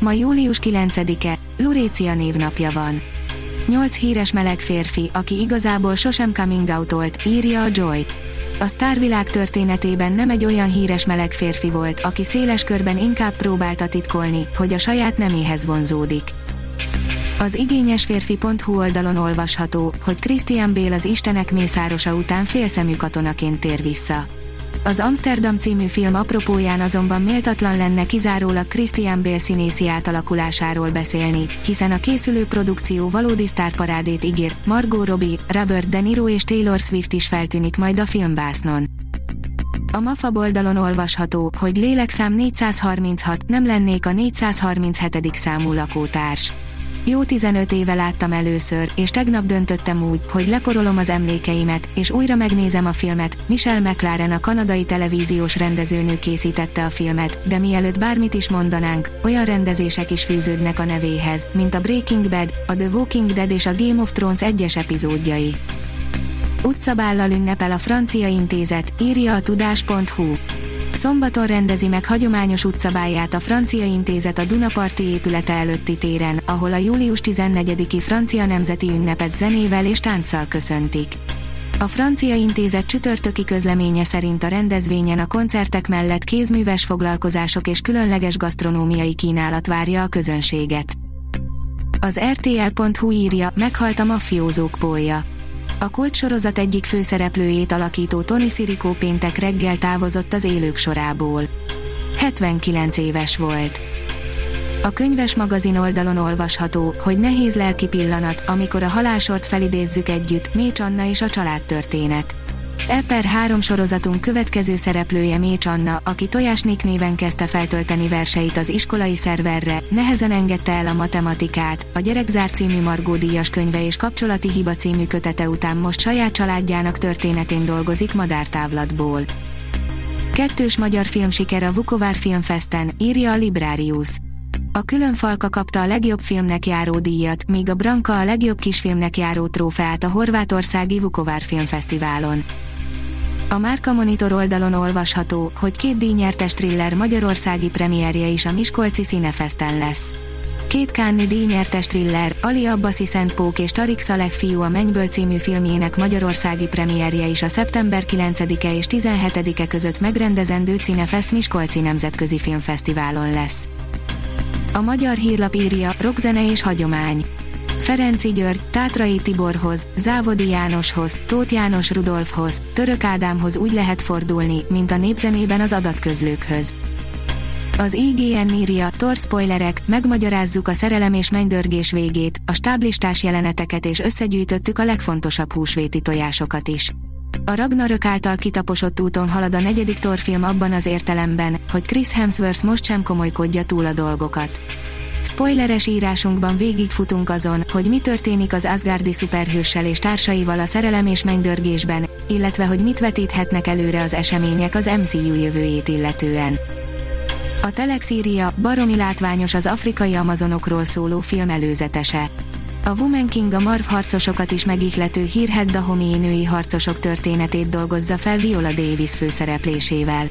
Ma július 9-e, Lurécia névnapja van. Nyolc híres meleg férfi, aki igazából sosem coming out írja a Joy. A sztárvilág történetében nem egy olyan híres meleg férfi volt, aki széles körben inkább próbálta titkolni, hogy a saját neméhez vonzódik. Az igényesférfi.hu oldalon olvasható, hogy Christian Bale az Istenek mészárosa után félszemű katonaként tér vissza. Az Amsterdam című film apropóján azonban méltatlan lenne kizárólag Christian Bale színészi átalakulásáról beszélni, hiszen a készülő produkció valódi sztárparádét ígér, Margot Robbie, Robert De Niro és Taylor Swift is feltűnik majd a filmbásznon. A MAFA oldalon olvasható, hogy lélekszám 436, nem lennék a 437. számú lakótárs. Jó 15 éve láttam először, és tegnap döntöttem úgy, hogy leporolom az emlékeimet, és újra megnézem a filmet. Michelle McLaren a kanadai televíziós rendezőnő készítette a filmet, de mielőtt bármit is mondanánk, olyan rendezések is fűződnek a nevéhez, mint a Breaking Bad, a The Walking Dead és a Game of Thrones egyes epizódjai. Utcabállal ünnepel a francia intézet, írja a tudás.hu. Szombaton rendezi meg hagyományos utcabáját a Francia Intézet a Dunaparti épülete előtti téren, ahol a július 14-i francia nemzeti ünnepet zenével és tánccal köszöntik. A Francia Intézet csütörtöki közleménye szerint a rendezvényen a koncertek mellett kézműves foglalkozások és különleges gasztronómiai kínálat várja a közönséget. Az RTL.hu írja, meghalt a mafiózók bolya. A Kult sorozat egyik főszereplőjét alakító Tony Sirico péntek reggel távozott az élők sorából. 79 éves volt. A könyves magazin oldalon olvasható, hogy nehéz lelki pillanat, amikor a halálsort felidézzük együtt, Mécs Anna és a családtörténet. Eper 3 sorozatunk következő szereplője Mécs Anna, aki Tojásnik néven kezdte feltölteni verseit az iskolai szerverre, nehezen engedte el a matematikát, a Gyerekzár című Margó díjas könyve és Kapcsolati hiba című kötete után most saját családjának történetén dolgozik madártávlatból. Kettős magyar filmsiker a Vukovár Filmfesten, írja a Librarius. A külön falka kapta a legjobb filmnek járó díjat, míg a Branka a legjobb kisfilmnek járó trófeát a horvátországi Vukovár Filmfesztiválon. A Márka Monitor oldalon olvasható, hogy két díjnyertes thriller magyarországi premierje is a Miskolci Cinefesten lesz. Két Kánni díjnyertes thriller, Ali Abbasi Szentpók és Tarik Szalek fiú a Mennyből című filmjének magyarországi premierje is a szeptember 9-e és 17-e között megrendezendő Cinefest Miskolci Nemzetközi Filmfesztiválon lesz. A magyar hírlap írja, rockzene és hagyomány. Ferenci György, Tátrai Tiborhoz, Závodi Jánoshoz, Tóth János Rudolfhoz, Török Ádámhoz úgy lehet fordulni, mint a népzenében az adatközlőkhöz. Az IGN írja, tor spoilerek, megmagyarázzuk a szerelem és mennydörgés végét, a stáblistás jeleneteket és összegyűjtöttük a legfontosabb húsvéti tojásokat is. A Ragnarök által kitaposott úton halad a negyedik torfilm abban az értelemben, hogy Chris Hemsworth most sem komolykodja túl a dolgokat. Spoileres írásunkban végigfutunk azon, hogy mi történik az Asgardi szuperhőssel és társaival a szerelem és mennydörgésben, illetve hogy mit vetíthetnek előre az események az MCU jövőjét illetően. A Telex írja, baromi látványos az afrikai amazonokról szóló film előzetese. A Woman King a Marv harcosokat is megihlető hírhet Dahomey női harcosok történetét dolgozza fel Viola Davis főszereplésével.